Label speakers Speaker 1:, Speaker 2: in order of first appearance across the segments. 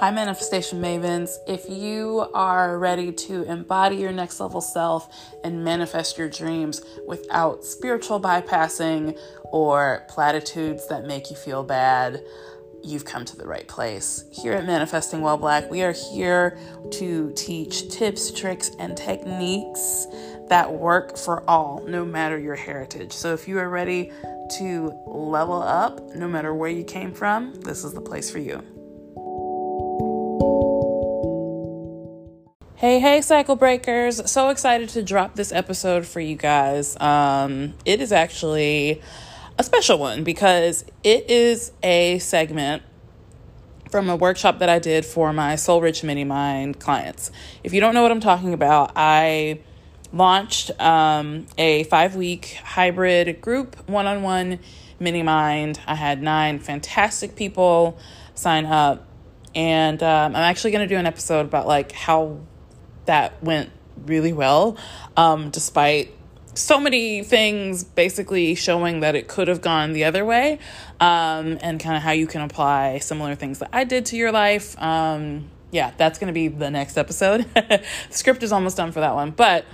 Speaker 1: Hi, Manifestation Mavens. If you are ready to embody your next level self and manifest your dreams without spiritual bypassing or platitudes that make you feel bad, you've come to the right place. Here at Manifesting While Black, we are here to teach tips, tricks, and techniques that work for all, no matter your heritage. So if you are ready to level up, no matter where you came from, this is the place for you. Hey, hey, cycle breakers. So excited to drop this episode for you guys. Um, it is actually a special one because it is a segment from a workshop that I did for my Soul Rich Mini Mind clients. If you don't know what I'm talking about, I launched um, a five week hybrid group one on one mini mind. I had nine fantastic people sign up. And um, I'm actually going to do an episode about like how that went really well, um, despite so many things basically showing that it could have gone the other way, um, and kind of how you can apply similar things that I did to your life. Um, yeah, that's going to be the next episode. the script is almost done for that one. But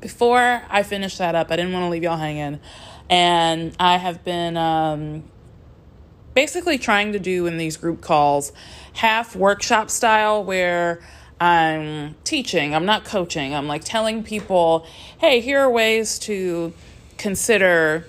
Speaker 1: before I finish that up, I didn't want to leave y'all hanging. And I have been um, basically trying to do in these group calls half workshop style where I'm teaching, I'm not coaching. I'm like telling people, hey, here are ways to consider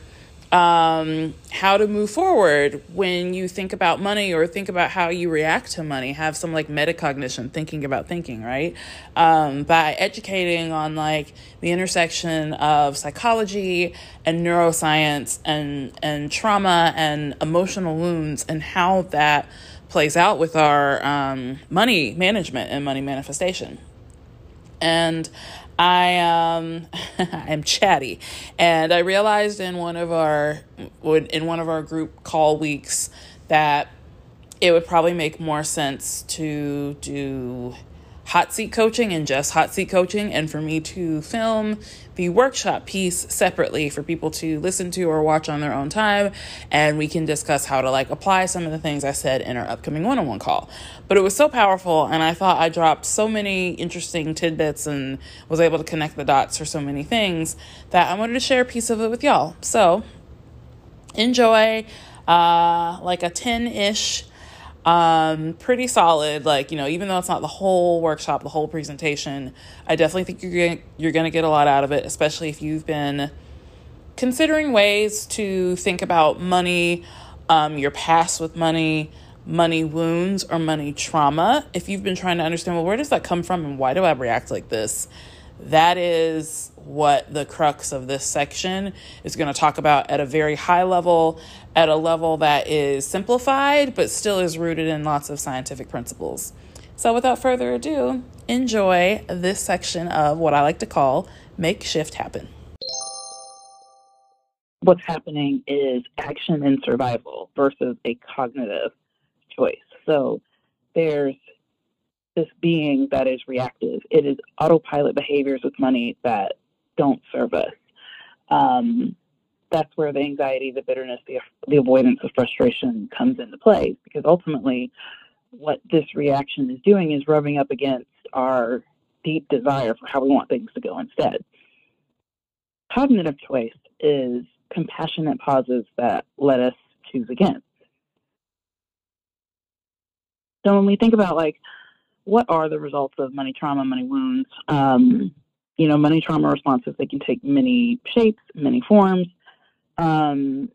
Speaker 1: um, how to move forward when you think about money or think about how you react to money. Have some like metacognition, thinking about thinking, right? Um, by educating on like the intersection of psychology and neuroscience and and trauma and emotional wounds and how that plays out with our um, money management and money manifestation. And I um I'm chatty, and I realized in one of our in one of our group call weeks that it would probably make more sense to do hot seat coaching and just hot seat coaching, and for me to film the workshop piece separately for people to listen to or watch on their own time. And we can discuss how to like apply some of the things I said in our upcoming one on one call. But it was so powerful, and I thought I dropped so many interesting tidbits and was able to connect the dots for so many things that I wanted to share a piece of it with y'all. So enjoy uh, like a 10 ish um, pretty solid. Like you know, even though it's not the whole workshop, the whole presentation, I definitely think you're gonna, you're going to get a lot out of it, especially if you've been considering ways to think about money, um, your past with money, money wounds or money trauma. If you've been trying to understand, well, where does that come from and why do I react like this? That is what the crux of this section is going to talk about at a very high level, at a level that is simplified, but still is rooted in lots of scientific principles. So, without further ado, enjoy this section of what I like to call Make Shift Happen.
Speaker 2: What's happening is action and survival versus a cognitive choice. So, there's this being that is reactive. It is autopilot behaviors with money that don't serve us. Um, that's where the anxiety, the bitterness, the, the avoidance of frustration comes into play because ultimately what this reaction is doing is rubbing up against our deep desire for how we want things to go instead. Cognitive choice is compassionate pauses that let us choose again. So when we think about like what are the results of money trauma, money wounds? Um, you know, money trauma responses, they can take many shapes, many forms. Um,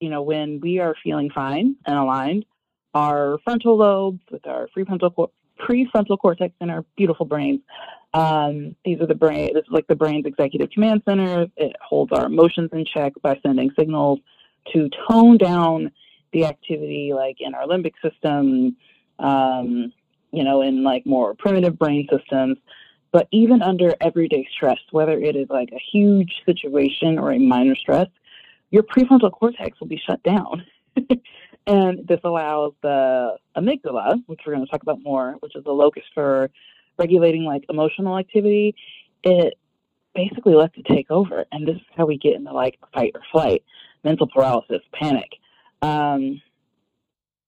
Speaker 2: you know, when we are feeling fine and aligned, our frontal lobes with our prefrontal, prefrontal cortex and our beautiful brains, um, these are the brain, this is like the brain's executive command center. It holds our emotions in check by sending signals to tone down the activity like in our limbic system, um, you know, in like more primitive brain systems. But even under everyday stress, whether it is like a huge situation or a minor stress, your prefrontal cortex will be shut down. and this allows the amygdala, which we're going to talk about more, which is the locus for regulating like emotional activity, it basically lets it take over. And this is how we get into like fight or flight, mental paralysis, panic. Um,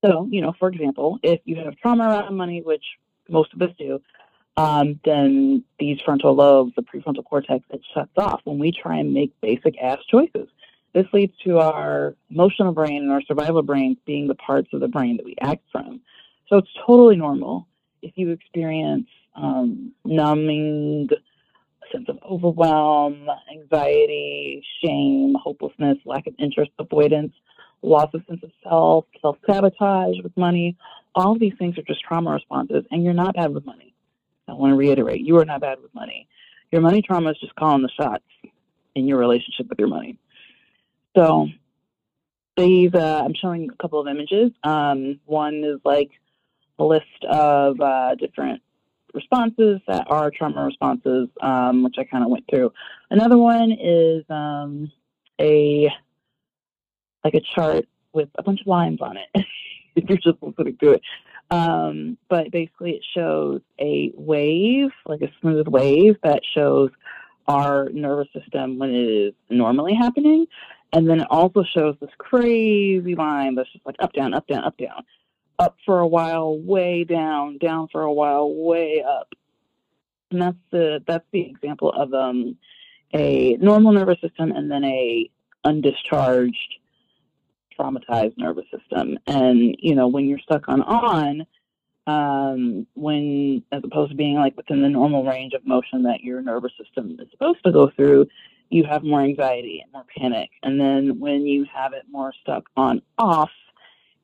Speaker 2: So, you know, for example, if you have trauma around money, which most of us do, um, then these frontal lobes, the prefrontal cortex, it shuts off when we try and make basic ass choices. This leads to our emotional brain and our survival brain being the parts of the brain that we act from. So it's totally normal if you experience um, numbing, a sense of overwhelm, anxiety, shame, hopelessness, lack of interest, avoidance, loss of sense of self, self sabotage with money. All of these things are just trauma responses, and you're not bad with money. I want to reiterate you are not bad with money. Your money trauma is just calling the shots in your relationship with your money. So, these, uh, I'm showing a couple of images. Um, one is like a list of uh, different responses that are trauma responses, um, which I kind of went through. Another one is um, a like a chart with a bunch of lines on it. if you're just listening to it, um, but basically it shows a wave, like a smooth wave that shows our nervous system when it is normally happening. And then it also shows this crazy line that's just like up, down, up, down, up, down up for a while, way down, down for a while, way up. And that's the that's the example of um, a normal nervous system and then a undischarged traumatized nervous system. And you know, when you're stuck on on, um, when as opposed to being like within the normal range of motion that your nervous system is supposed to go through, you have more anxiety and more panic. And then when you have it more stuck on off,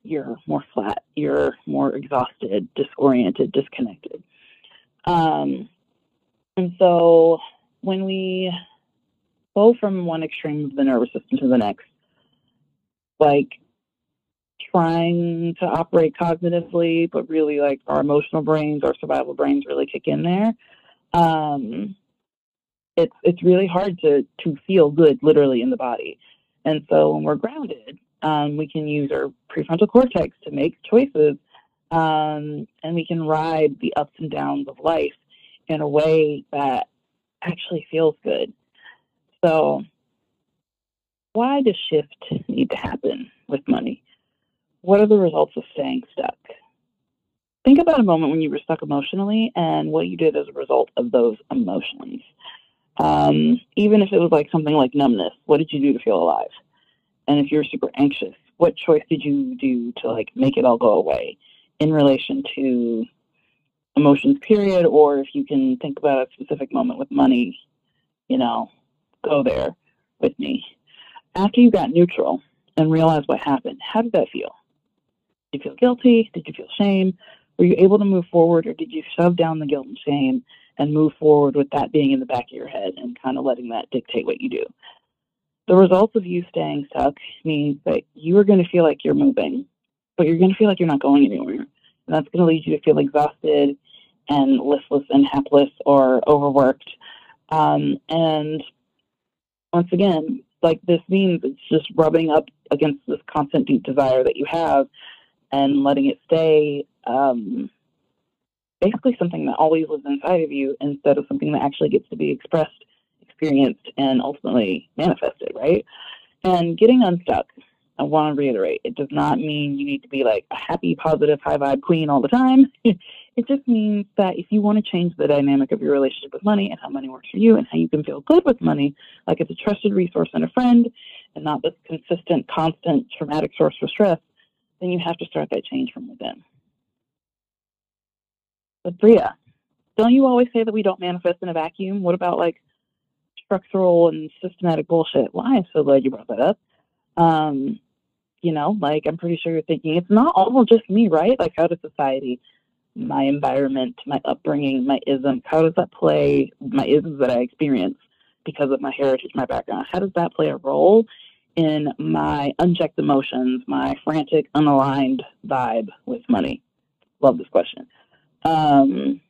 Speaker 2: you're more flat, you're more exhausted, disoriented, disconnected. Um, and so when we go from one extreme of the nervous system to the next, like trying to operate cognitively, but really like our emotional brains, our survival brains really kick in there. Um, it's it's really hard to to feel good literally in the body. And so when we're grounded, um, we can use our prefrontal cortex to make choices, um, and we can ride the ups and downs of life in a way that actually feels good. So, why does shift need to happen with money? What are the results of staying stuck? Think about a moment when you were stuck emotionally and what you did as a result of those emotions. Um, even if it was like something like numbness, what did you do to feel alive? and if you're super anxious, what choice did you do to like make it all go away in relation to emotions period or if you can think about a specific moment with money, you know, go there with me. After you got neutral and realized what happened, how did that feel? Did you feel guilty? Did you feel shame? Were you able to move forward or did you shove down the guilt and shame and move forward with that being in the back of your head and kind of letting that dictate what you do? The results of you staying stuck means that you are going to feel like you're moving, but you're going to feel like you're not going anywhere. And that's going to lead you to feel exhausted and listless and hapless or overworked. Um, and once again, like this means it's just rubbing up against this constant deep desire that you have and letting it stay um, basically something that always lives inside of you instead of something that actually gets to be expressed experienced and ultimately manifested, right? And getting unstuck, I want to reiterate, it does not mean you need to be like a happy, positive, high vibe queen all the time. it just means that if you want to change the dynamic of your relationship with money and how money works for you and how you can feel good with money, like it's a trusted resource and a friend and not this consistent, constant traumatic source for stress, then you have to start that change from within. But Bria, don't you always say that we don't manifest in a vacuum? What about like structural and systematic bullshit. Well, I'm so glad you brought that up. Um, you know, like I'm pretty sure you're thinking it's not all just me, right? Like how does society, my environment, my upbringing, my isms, how does that play my isms that I experience because of my heritage, my background? How does that play a role in my unchecked emotions, my frantic, unaligned vibe with money? Love this question. Um,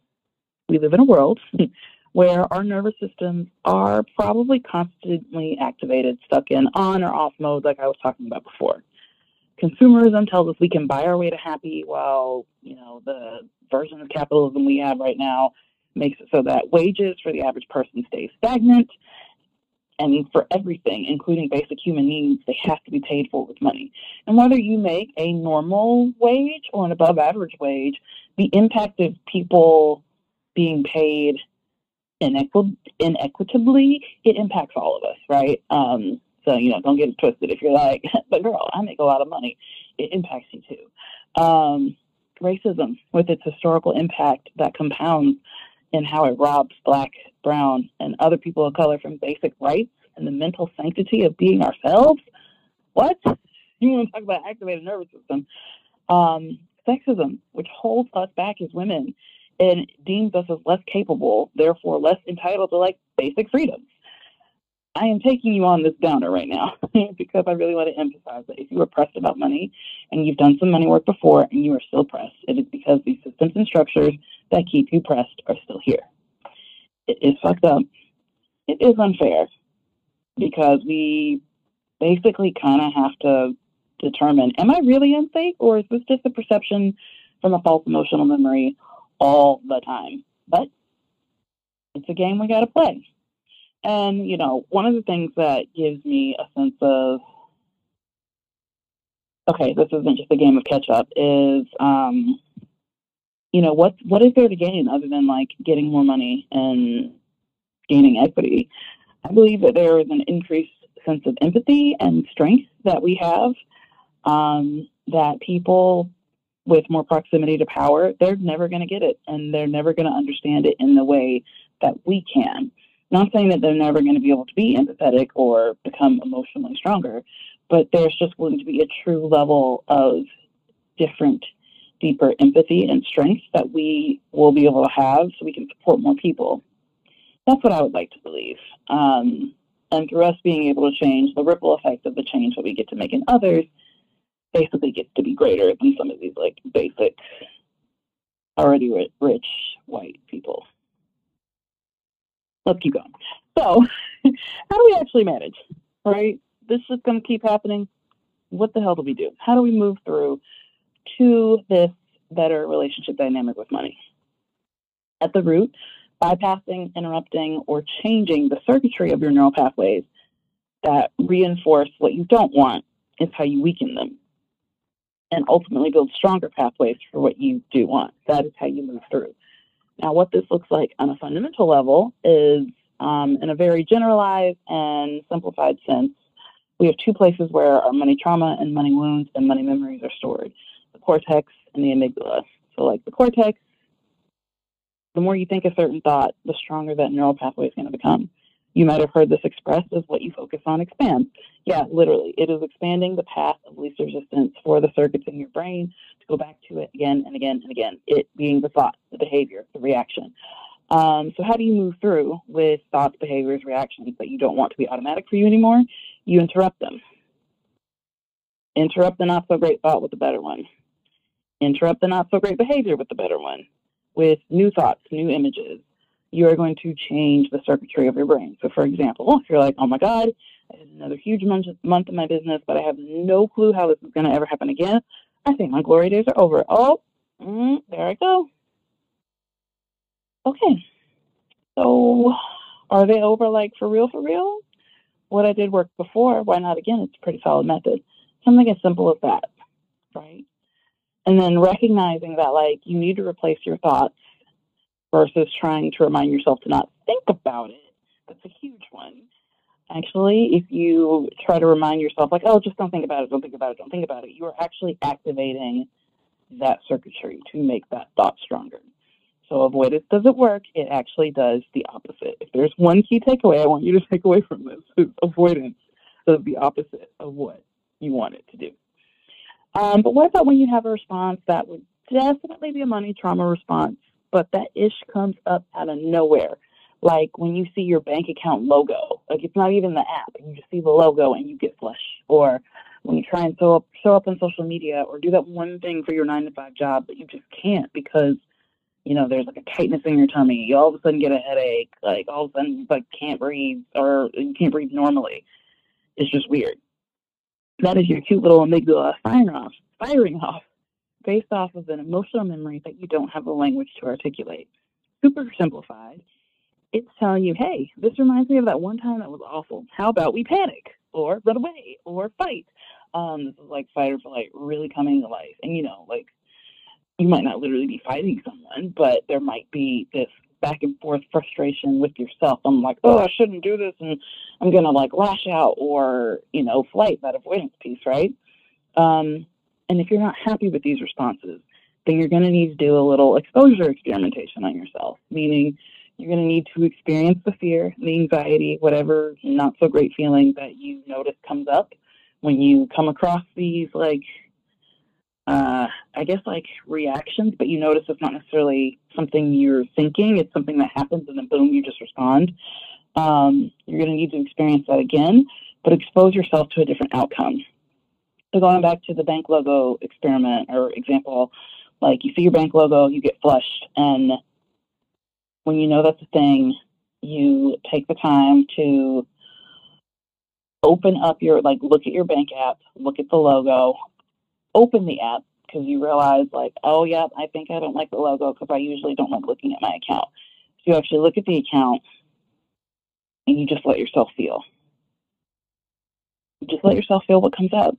Speaker 2: we live in a world where our nervous systems are probably constantly activated, stuck in on or off mode, like I was talking about before. Consumerism tells us we can buy our way to happy, while you know the version of capitalism we have right now makes it so that wages for the average person stay stagnant, And for everything, including basic human needs, they have to be paid for with money. And whether you make a normal wage or an above average wage, the impact of people being paid inequ- inequitably, it impacts all of us, right? Um, so, you know, don't get it twisted. If you're like, but girl, I make a lot of money, it impacts you too. Um, racism, with its historical impact that compounds in how it robs black, brown, and other people of color from basic rights and the mental sanctity of being ourselves. What? You want to talk about activated nervous system? Um, sexism, which holds us back as women and deems us as less capable, therefore less entitled to like basic freedoms. I am taking you on this downer right now because I really want to emphasize that if you are pressed about money and you've done some money work before and you are still pressed, it is because the systems and structures that keep you pressed are still here. It is fucked up. It is unfair because we basically kind of have to determine am I really unsafe or is this just a perception from a false emotional memory all the time? But it's a game we got to play. And, you know, one of the things that gives me a sense of, okay, this isn't just a game of catch up, is, um, you know, what what is there to gain other than like getting more money and gaining equity? I believe that there is an increased sense of empathy and strength that we have. Um, that people with more proximity to power, they're never going to get it, and they're never going to understand it in the way that we can. Not saying that they're never going to be able to be empathetic or become emotionally stronger, but there's just going to be a true level of different, deeper empathy and strength that we will be able to have so we can support more people. That's what I would like to believe. Um, and through us being able to change, the ripple effect of the change that we get to make in others basically gets to be greater than some of these like basic, already rich white people let's keep going. So, how do we actually manage? Right? This is going to keep happening. What the hell do we do? How do we move through to this better relationship dynamic with money? At the root, bypassing, interrupting, or changing the circuitry of your neural pathways that reinforce what you don't want is how you weaken them and ultimately build stronger pathways for what you do want. That is how you move through. Now, what this looks like on a fundamental level is, um, in a very generalized and simplified sense, we have two places where our money trauma and money wounds and money memories are stored the cortex and the amygdala. So, like the cortex, the more you think a certain thought, the stronger that neural pathway is going to become. You might have heard this expressed as what you focus on expands. Yeah, literally, it is expanding the path of least resistance for the circuits in your brain to go back to it again and again and again. It being the thought, the behavior, the reaction. Um, so, how do you move through with thoughts, behaviors, reactions that you don't want to be automatic for you anymore? You interrupt them. Interrupt the not so great thought with the better one. Interrupt the not so great behavior with the better one, with new thoughts, new images, you are going to change the circuitry of your brain. So, for example, if you're like, oh my God, I had another huge month, month in my business, but I have no clue how this is going to ever happen again, I think my glory days are over. Oh, mm, there I go. Okay. So, are they over like for real, for real? What I did work before, why not again? It's a pretty solid method. Something as simple as that, right? And then recognizing that, like, you need to replace your thoughts versus trying to remind yourself to not think about it. That's a huge one. Actually, if you try to remind yourself, like, oh, just don't think about it, don't think about it, don't think about it, you are actually activating that circuitry to make that thought stronger. So avoidance doesn't work. It actually does the opposite. If there's one key takeaway I want you to take away from this, is avoidance does the opposite of what you want it to do. Um, but what about when you have a response that would definitely be a money trauma response but that ish comes up out of nowhere. Like when you see your bank account logo, like it's not even the app, you just see the logo and you get flush. Or when you try and show up, show up on social media or do that one thing for your nine to five job, but you just can't because you know there's like a tightness in your tummy. You all of a sudden get a headache. Like all of a sudden like can't breathe or you can't breathe normally. It's just weird. That is your cute little amygdala firing off, firing off based off of an emotional memory that you don't have the language to articulate. Super simplified, it's telling you, hey, this reminds me of that one time that was awful. How about we panic or run away or fight? Um, this is like fight or flight really coming to life. And you know, like you might not literally be fighting someone, but there might be this back and forth frustration with yourself. I'm like, oh, I shouldn't do this, and I'm gonna like lash out or you know, flight that avoidance piece, right? Um, and if you're not happy with these responses, then you're to need to do a little exposure experimentation on yourself, meaning you're going to need to experience the fear, the anxiety, whatever not so great feeling that you notice comes up when you come across these, like, uh, I guess, like reactions, but you notice it's not necessarily something you're thinking, it's something that happens and then boom, you just respond. Um, you're going to need to experience that again, but expose yourself to a different outcome. So, going back to the bank logo experiment or example, like you see your bank logo, you get flushed, and when you know that's a thing, you take the time to open up your like look at your bank app, look at the logo, open the app because you realize like, oh yeah, I think I don't like the logo because I usually don't like looking at my account. So you actually look at the account and you just let yourself feel. Just let yourself feel what comes up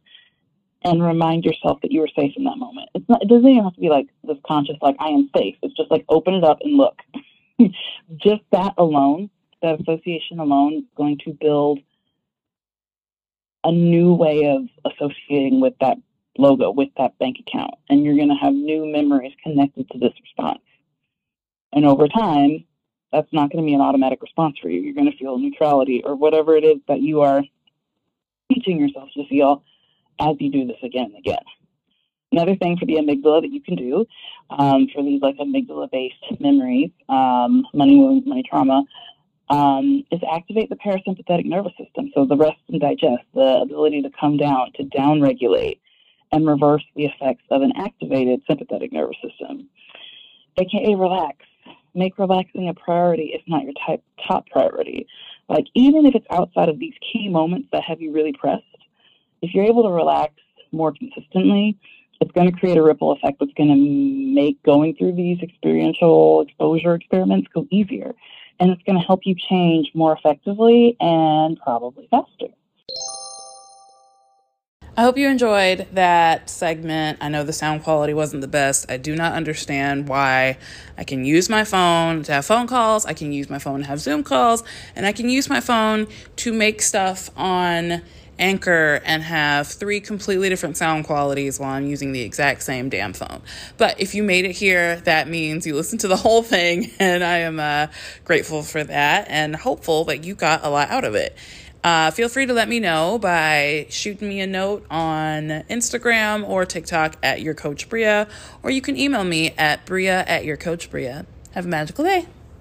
Speaker 2: and remind yourself that you are safe in that moment. It's not it doesn't even have to be like this conscious like I am safe. It's just like open it up and look. just that alone, that association alone is going to build a new way of associating with that logo, with that bank account. And you're going to have new memories connected to this response. And over time, that's not going to be an automatic response for you. You're going to feel neutrality or whatever it is that you are teaching yourself to feel as you do this again and again. Another thing for the amygdala that you can do um, for these like amygdala based memories, um, money wounds, money trauma, um, is activate the parasympathetic nervous system. So the rest and digest, the ability to come down, to down regulate and reverse the effects of an activated sympathetic nervous system. AKA relax. Make relaxing a priority if not your type, top priority. Like even if it's outside of these key moments that have you really pressed, if you're able to relax more consistently, it's going to create a ripple effect that's going to make going through these experiential exposure experiments go easier. And it's going to help you change more effectively and probably faster.
Speaker 1: I hope you enjoyed that segment. I know the sound quality wasn't the best. I do not understand why I can use my phone to have phone calls, I can use my phone to have Zoom calls, and I can use my phone to make stuff on Anchor and have three completely different sound qualities while I'm using the exact same damn phone. But if you made it here, that means you listened to the whole thing, and I am uh, grateful for that and hopeful that you got a lot out of it. Uh, feel free to let me know by shooting me a note on Instagram or TikTok at your coach Bria, or you can email me at Bria at your coach Bria. Have a magical day.